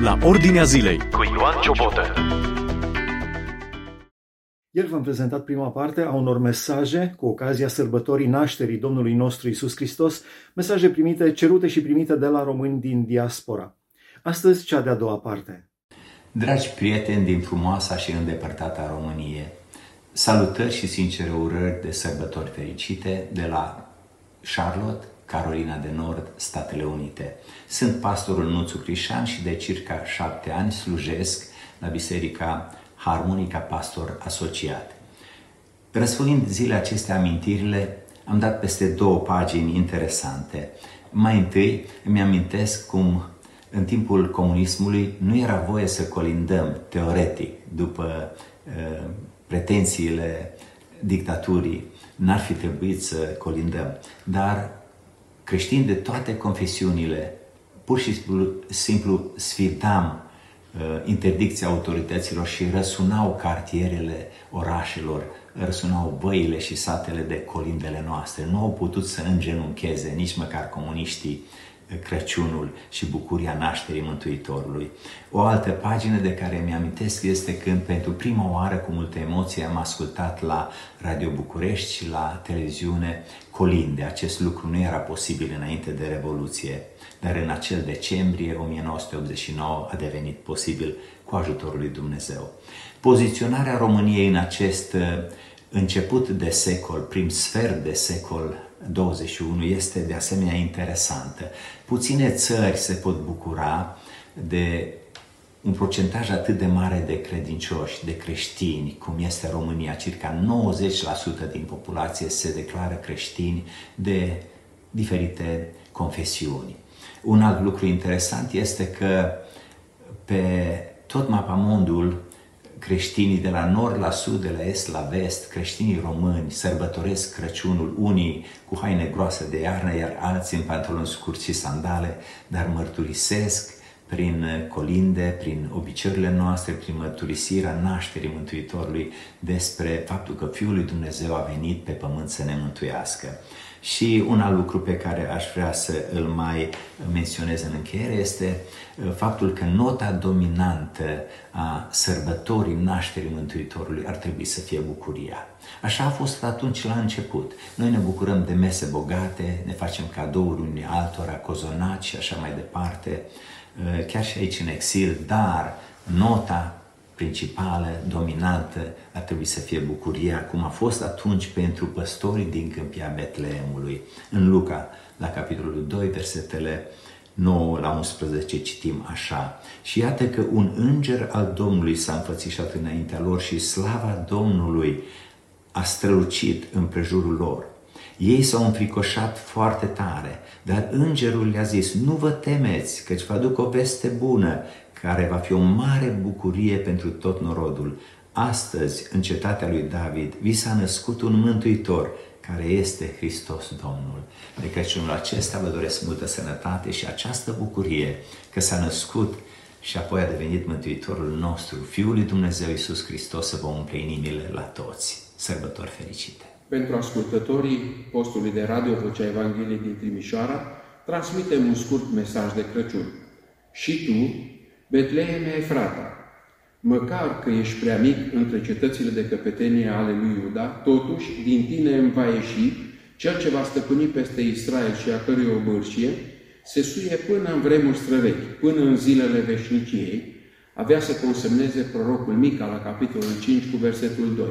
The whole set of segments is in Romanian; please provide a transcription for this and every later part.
la Ordinea Zilei cu Ioan Ciobotă. Ieri v-am prezentat prima parte a unor mesaje cu ocazia sărbătorii nașterii Domnului nostru Isus Hristos, mesaje primite, cerute și primite de la români din diaspora. Astăzi, cea de-a doua parte. Dragi prieteni din frumoasa și îndepărtata Românie, salutări și sincere urări de sărbători fericite de la Charlotte, Carolina de Nord, Statele Unite. Sunt pastorul Nuțu Crișan și de circa șapte ani slujesc la Biserica Harmonica Pastor Asociat. Răsfăind zile aceste amintirile, am dat peste două pagini interesante. Mai întâi îmi amintesc cum în timpul comunismului nu era voie să colindăm teoretic după uh, pretențiile dictaturii, n-ar fi trebuit să colindăm, dar creștini de toate confesiunile, pur și simplu sfitam uh, interdicția autorităților și răsunau cartierele orașelor, răsunau băile și satele de colindele noastre. Nu au putut să îngenuncheze nici măcar comuniștii Crăciunul și bucuria nașterii Mântuitorului. O altă pagină de care mi-amintesc este când pentru prima oară cu multă emoție am ascultat la Radio București și la televiziune colinde. Acest lucru nu era posibil înainte de Revoluție, dar în acel decembrie 1989 a devenit posibil cu ajutorul lui Dumnezeu. Poziționarea României în acest uh, început de secol, prim sfert de secol 21 este de asemenea interesantă. Puține țări se pot bucura de un procentaj atât de mare de credincioși, de creștini, cum este România, circa 90% din populație se declară creștini de diferite confesiuni. Un alt lucru interesant este că pe tot mapamondul creștinii de la nord la sud, de la est la vest, creștinii români sărbătoresc Crăciunul, unii cu haine groase de iarnă, iar alții în pantaloni scurți și sandale, dar mărturisesc prin colinde, prin obiceiurile noastre, prin mărturisirea nașterii Mântuitorului despre faptul că Fiul lui Dumnezeu a venit pe pământ să ne mântuiască. Și un alt lucru pe care aș vrea să îl mai menționez în încheiere este uh, faptul că nota dominantă a sărbătorii nașterii Mântuitorului ar trebui să fie bucuria. Așa a fost atunci la început. Noi ne bucurăm de mese bogate, ne facem cadouri unii altora, cozonaci și așa mai departe, uh, chiar și aici în exil, dar nota principală, dominantă, ar trebui să fie bucuria, cum a fost atunci pentru păstorii din câmpia Betleemului. În Luca, la capitolul 2, versetele 9 la 11 citim așa. Și iată că un înger al Domnului s-a înfățișat înaintea lor și slava Domnului a strălucit în prejurul lor. Ei s-au înfricoșat foarte tare, dar îngerul le-a zis, nu vă temeți, căci vă aduc o veste bună, care va fi o mare bucurie pentru tot norodul. Astăzi, în cetatea lui David, vi s-a născut un mântuitor, care este Hristos Domnul. De Crăciunul acesta vă doresc multă sănătate și această bucurie că s-a născut și apoi a devenit Mântuitorul nostru, Fiul lui Dumnezeu Iisus Hristos, să vă umple inimile la toți. Sărbători fericite! Pentru ascultătorii postului de radio Vocea Evangheliei din Timișoara, transmitem un scurt mesaj de Crăciun. Și tu, Betleeme Efrata, măcar că ești prea mic între cetățile de căpetenie ale lui Iuda, totuși din tine îmi va ieși cel ce va stăpâni peste Israel și a cărui obârșie, se suie până în vremuri străvechi, până în zilele veșniciei, avea să consemneze prorocul Mica la capitolul 5 cu versetul 2.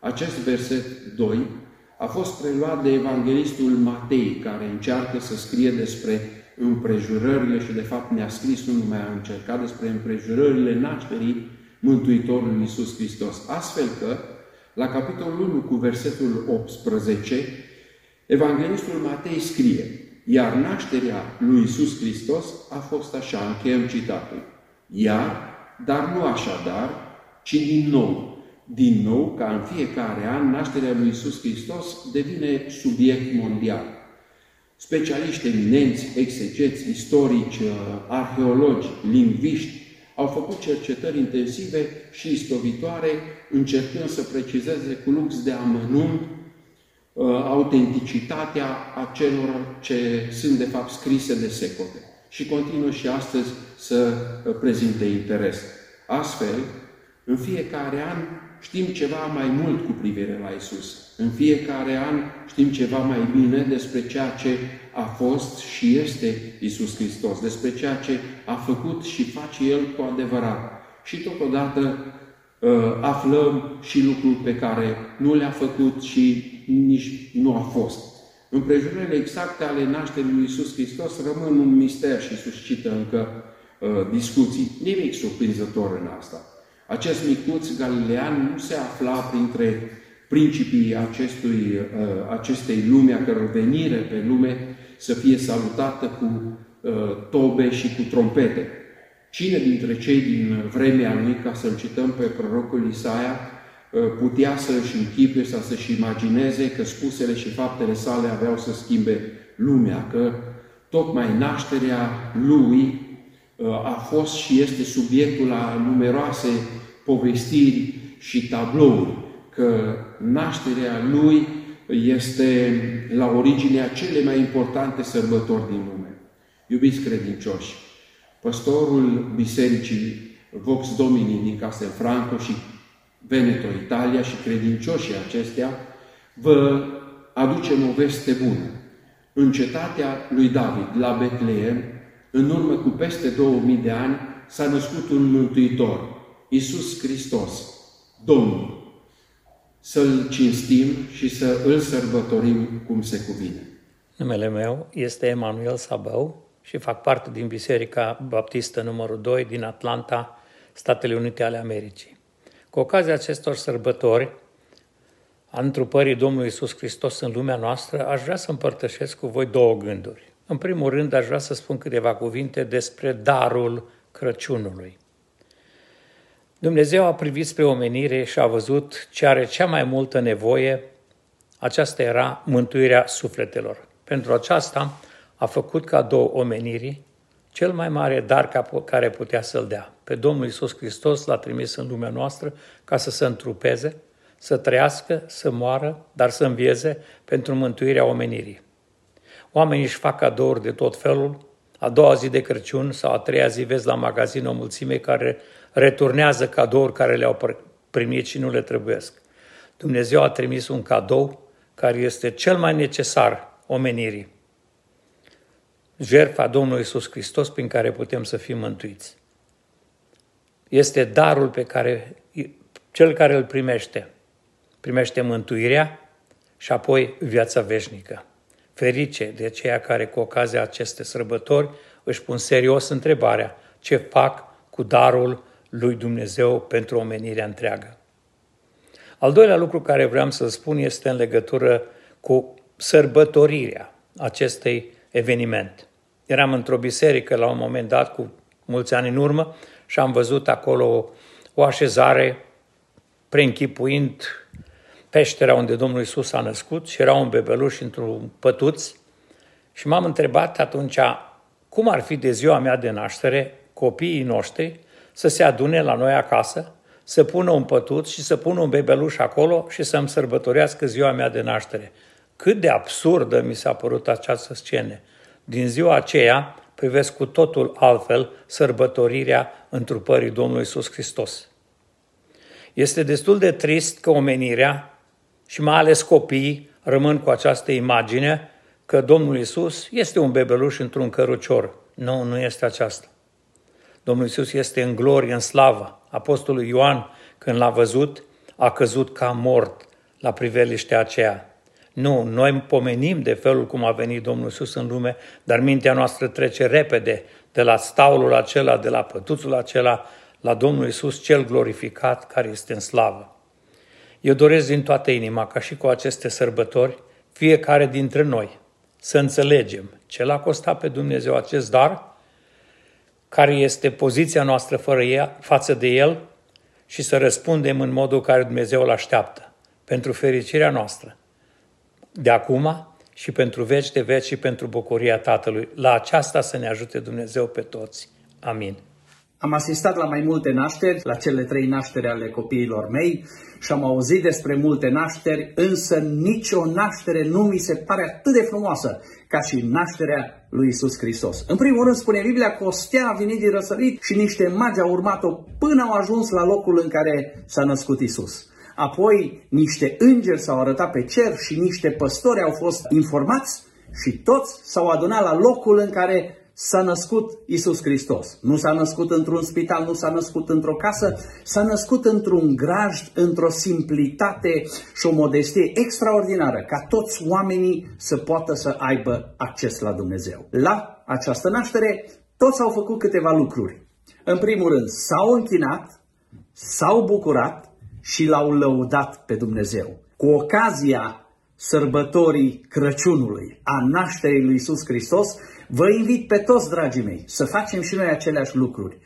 Acest verset 2 a fost preluat de evanghelistul Matei, care încearcă să scrie despre împrejurările și de fapt ne-a scris, nu numai a încercat, despre împrejurările nașterii Mântuitorului Iisus Hristos. Astfel că, la capitolul 1 cu versetul 18, Evanghelistul Matei scrie, iar nașterea lui Iisus Hristos a fost așa, încheiem citatul, iar, dar nu așadar, ci din nou. Din nou, ca în fiecare an, nașterea lui Iisus Hristos devine subiect mondial. Specialiști eminenți, exegeți, istorici, uh, arheologi, lingviști au făcut cercetări intensive și istovitoare, încercând să precizeze cu lux de amănunt uh, autenticitatea acelor ce sunt de fapt scrise de secole. și continuă și astăzi să prezinte interes. Astfel, în fiecare an știm ceva mai mult cu privire la Isus. În fiecare an știm ceva mai bine despre ceea ce a fost și este Isus Hristos, despre ceea ce a făcut și face El cu adevărat. Și totodată ă, aflăm și lucruri pe care nu le-a făcut și nici nu a fost. Împrejurările exacte ale nașterii lui Isus Hristos rămân un mister și suscită încă uh, discuții. Nimic surprinzător în asta. Acest micuț galilean nu se afla printre principii acestui, uh, acestei lume, a căror venire pe lume să fie salutată cu uh, tobe și cu trompete. Cine dintre cei din vremea lui, ca să-l cităm pe prorocul Isaia, uh, putea să-și închipe sau să-și imagineze că spusele și faptele sale aveau să schimbe lumea, că tocmai nașterea lui uh, a fost și este subiectul la numeroase povestiri și tablouri, că nașterea lui este la originea cele mai importante sărbători din lume. Iubiți credincioși, păstorul bisericii Vox Domini din Castelfranco și Veneto, Italia și credincioșii acestea, vă aducem o veste bună. În cetatea lui David, la Betleem, în urmă cu peste 2000 de ani, s-a născut un Mântuitor, Iisus Hristos, Domnul. Să-L cinstim și să îl sărbătorim cum se cuvine. Numele meu este Emanuel Sabău și fac parte din Biserica Baptistă numărul 2 din Atlanta, Statele Unite ale Americii. Cu ocazia acestor sărbători, a întrupării Domnului Isus Hristos în lumea noastră, aș vrea să împărtășesc cu voi două gânduri. În primul rând, aș vrea să spun câteva cuvinte despre darul Crăciunului. Dumnezeu a privit spre omenire și a văzut ce are cea mai multă nevoie, aceasta era mântuirea sufletelor. Pentru aceasta a făcut cadou omenirii cel mai mare dar care putea să-l dea. Pe Domnul Isus Hristos l-a trimis în lumea noastră ca să se întrupeze, să trăiască, să moară, dar să învieze pentru mântuirea omenirii. Oamenii își fac cadouri de tot felul, a doua zi de Crăciun sau a treia zi vezi la magazin o mulțime care returnează cadouri care le-au primit și nu le trebuiesc. Dumnezeu a trimis un cadou care este cel mai necesar omenirii. Jertfa Domnului Isus Hristos prin care putem să fim mântuiți. Este darul pe care cel care îl primește, primește mântuirea și apoi viața veșnică. Ferice de ceea care cu ocazia acestei sărbători își pun serios întrebarea ce fac cu darul lui Dumnezeu pentru omenirea întreagă. Al doilea lucru care vreau să spun este în legătură cu sărbătorirea acestei eveniment. Eram într-o biserică la un moment dat cu mulți ani în urmă și am văzut acolo o așezare preînchipuind peștera unde Domnul Isus a născut și era un bebeluș într-un pătuț și m-am întrebat atunci cum ar fi de ziua mea de naștere copiii noștri să se adune la noi acasă, să pună un pătuț și să pună un bebeluș acolo și să-mi sărbătorească ziua mea de naștere. Cât de absurdă mi s-a părut această scenă. Din ziua aceea privesc cu totul altfel sărbătorirea întrupării Domnului Isus Hristos. Este destul de trist că omenirea și mai ales copiii rămân cu această imagine că Domnul Isus este un bebeluș într-un cărucior. Nu, nu este aceasta. Domnul Isus este în glorie, în slavă. Apostolul Ioan, când l-a văzut, a căzut ca mort la priveliștea aceea. Nu, noi pomenim de felul cum a venit Domnul Iisus în lume, dar mintea noastră trece repede de la staulul acela, de la pătuțul acela, la Domnul Iisus cel glorificat care este în slavă. Eu doresc din toată inima, ca și cu aceste sărbători, fiecare dintre noi să înțelegem ce l-a costat pe Dumnezeu acest dar, care este poziția noastră fără ea, față de El și să răspundem în modul care Dumnezeu îl așteaptă, pentru fericirea noastră de acum și pentru veci de veci și pentru bucuria Tatălui. La aceasta să ne ajute Dumnezeu pe toți. Amin. Am asistat la mai multe nașteri, la cele trei nașteri ale copiilor mei și am auzit despre multe nașteri, însă nicio naștere nu mi se pare atât de frumoasă ca și nașterea lui Isus Hristos. În primul rând spune Biblia că o stea a venit din răsărit și niște magi au urmat-o până au ajuns la locul în care s-a născut Isus. Apoi niște îngeri s-au arătat pe cer și niște păstori au fost informați și toți s-au adunat la locul în care s-a născut Isus Hristos. Nu s-a născut într-un spital, nu s-a născut într-o casă, s-a născut într-un grajd, într-o simplitate și o modestie extraordinară, ca toți oamenii să poată să aibă acces la Dumnezeu. La această naștere, toți au făcut câteva lucruri. În primul rând, s-au închinat, s-au bucurat și l-au lăudat pe Dumnezeu. Cu ocazia sărbătorii Crăciunului, a nașterii lui Isus Hristos, vă invit pe toți, dragii mei, să facem și noi aceleași lucruri.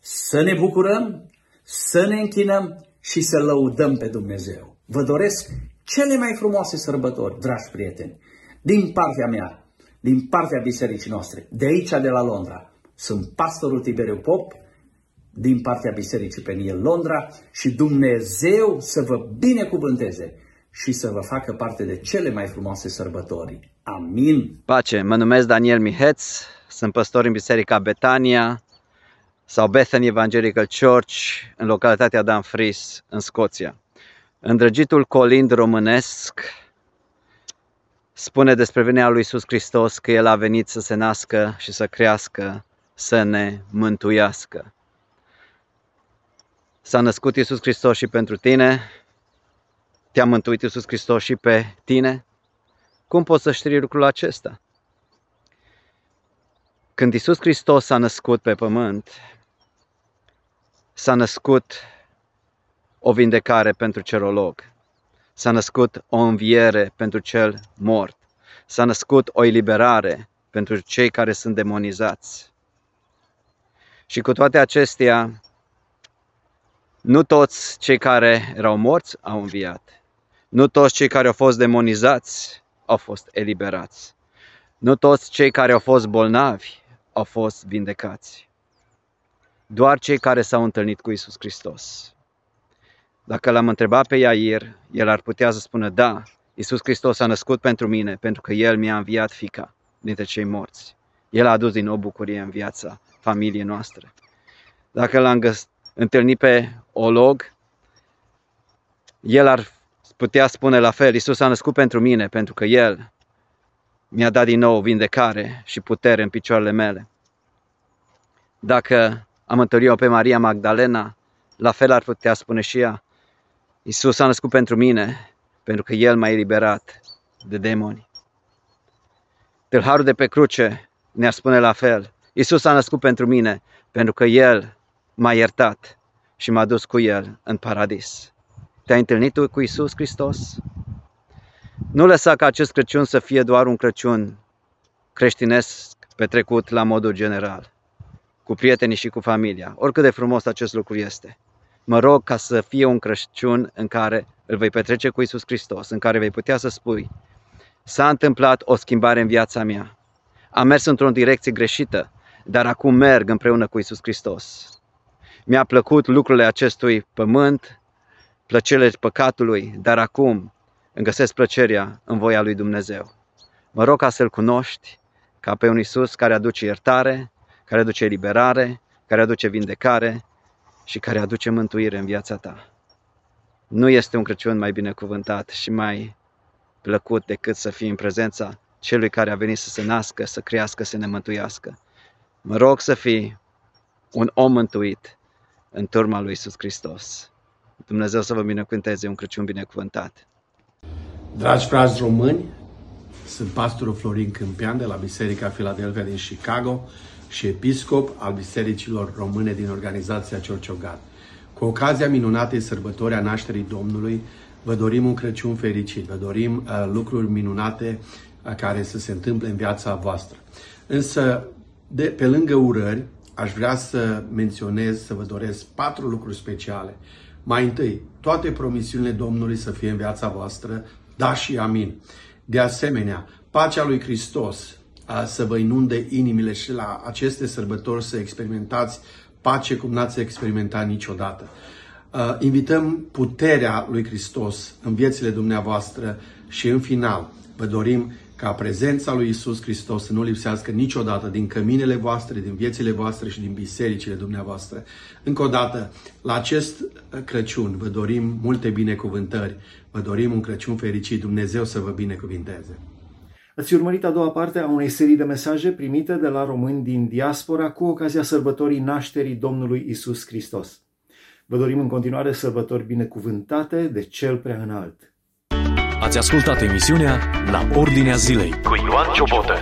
Să ne bucurăm, să ne închinăm și să lăudăm pe Dumnezeu. Vă doresc cele mai frumoase sărbători, dragi prieteni, din partea mea, din partea bisericii noastre, de aici, de la Londra. Sunt pastorul Tiberiu Pop, din partea Bisericii Peniel Londra și Dumnezeu să vă binecuvânteze și să vă facă parte de cele mai frumoase sărbători. Amin. Pace, mă numesc Daniel Miheț, sunt păstor în Biserica Betania sau Bethany Evangelical Church în localitatea Dumfries, în Scoția. Îndrăgitul colind românesc spune despre venirea lui Iisus Hristos că El a venit să se nască și să crească, să ne mântuiască. S-a născut Iisus Hristos și pentru tine, te-a mântuit Iisus Hristos și pe tine? Cum poți să știi lucrul acesta? Când Iisus Hristos s-a născut pe pământ, s-a născut o vindecare pentru celolog, s-a născut o înviere pentru cel mort, s-a născut o eliberare pentru cei care sunt demonizați. Și cu toate acestea, nu toți cei care erau morți au înviat. Nu toți cei care au fost demonizați au fost eliberați. Nu toți cei care au fost bolnavi au fost vindecați. Doar cei care s-au întâlnit cu Isus Hristos. Dacă l-am întrebat pe Iair, el ar putea să spună, da, Isus Hristos a născut pentru mine, pentru că El mi-a înviat fica dintre cei morți. El a adus din nou bucurie în viața familiei noastre. Dacă l-am găs- întâlnit pe olog, el ar putea spune la fel, Isus a născut pentru mine, pentru că El mi-a dat din nou vindecare și putere în picioarele mele. Dacă am întâlnit-o pe Maria Magdalena, la fel ar putea spune și ea, Isus a născut pentru mine, pentru că El m-a eliberat de demoni. Tâlharul de pe cruce ne-ar spune la fel, Isus a născut pentru mine, pentru că El m-a iertat și m-a dus cu El în paradis. Te-ai întâlnit tu cu Isus Hristos? Nu lăsa ca acest Crăciun să fie doar un Crăciun creștinesc petrecut la modul general, cu prietenii și cu familia, oricât de frumos acest lucru este. Mă rog ca să fie un Crăciun în care îl vei petrece cu Isus Hristos, în care vei putea să spui S-a întâmplat o schimbare în viața mea. Am mers într-o direcție greșită, dar acum merg împreună cu Isus Hristos. Mi-a plăcut lucrurile acestui pământ, plăcerile păcatului, dar acum îmi găsesc plăcerea în voia lui Dumnezeu. Mă rog ca să-L cunoști ca pe un Iisus care aduce iertare, care aduce eliberare, care aduce vindecare și care aduce mântuire în viața ta. Nu este un Crăciun mai binecuvântat și mai plăcut decât să fii în prezența celui care a venit să se nască, să crească, să ne mântuiască. Mă rog să fii un om mântuit în turma lui Iisus Hristos. Dumnezeu să vă binecuvânteze un Crăciun binecuvântat. Dragi frați români, sunt pastorul Florin Câmpian de la Biserica Filadelfia din Chicago și episcop al Bisericilor Române din organizația Church of God. Cu ocazia minunatei sărbători a nașterii Domnului, vă dorim un Crăciun fericit, vă dorim uh, lucruri minunate uh, care să se întâmple în viața voastră. Însă, de, pe lângă urări, aș vrea să menționez, să vă doresc patru lucruri speciale mai întâi, toate promisiunile Domnului să fie în viața voastră, da și amin. De asemenea, pacea lui Hristos să vă inunde inimile și la aceste sărbători să experimentați pace cum n-ați experimentat niciodată. Uh, invităm puterea lui Hristos în viețile dumneavoastră și în final vă dorim ca prezența lui Isus Hristos să nu lipsească niciodată din căminele voastre, din viețile voastre și din bisericile dumneavoastră. Încă o dată, la acest Crăciun vă dorim multe binecuvântări, vă dorim un Crăciun fericit, Dumnezeu să vă binecuvinteze. Ați urmărit a doua parte a unei serii de mesaje primite de la români din diaspora cu ocazia sărbătorii nașterii Domnului Isus Hristos. Vă dorim în continuare sărbători binecuvântate de Cel Prea Înalt. Ați ascultat emisiunea La Ordinea Zilei cu Ioan Ciobotă.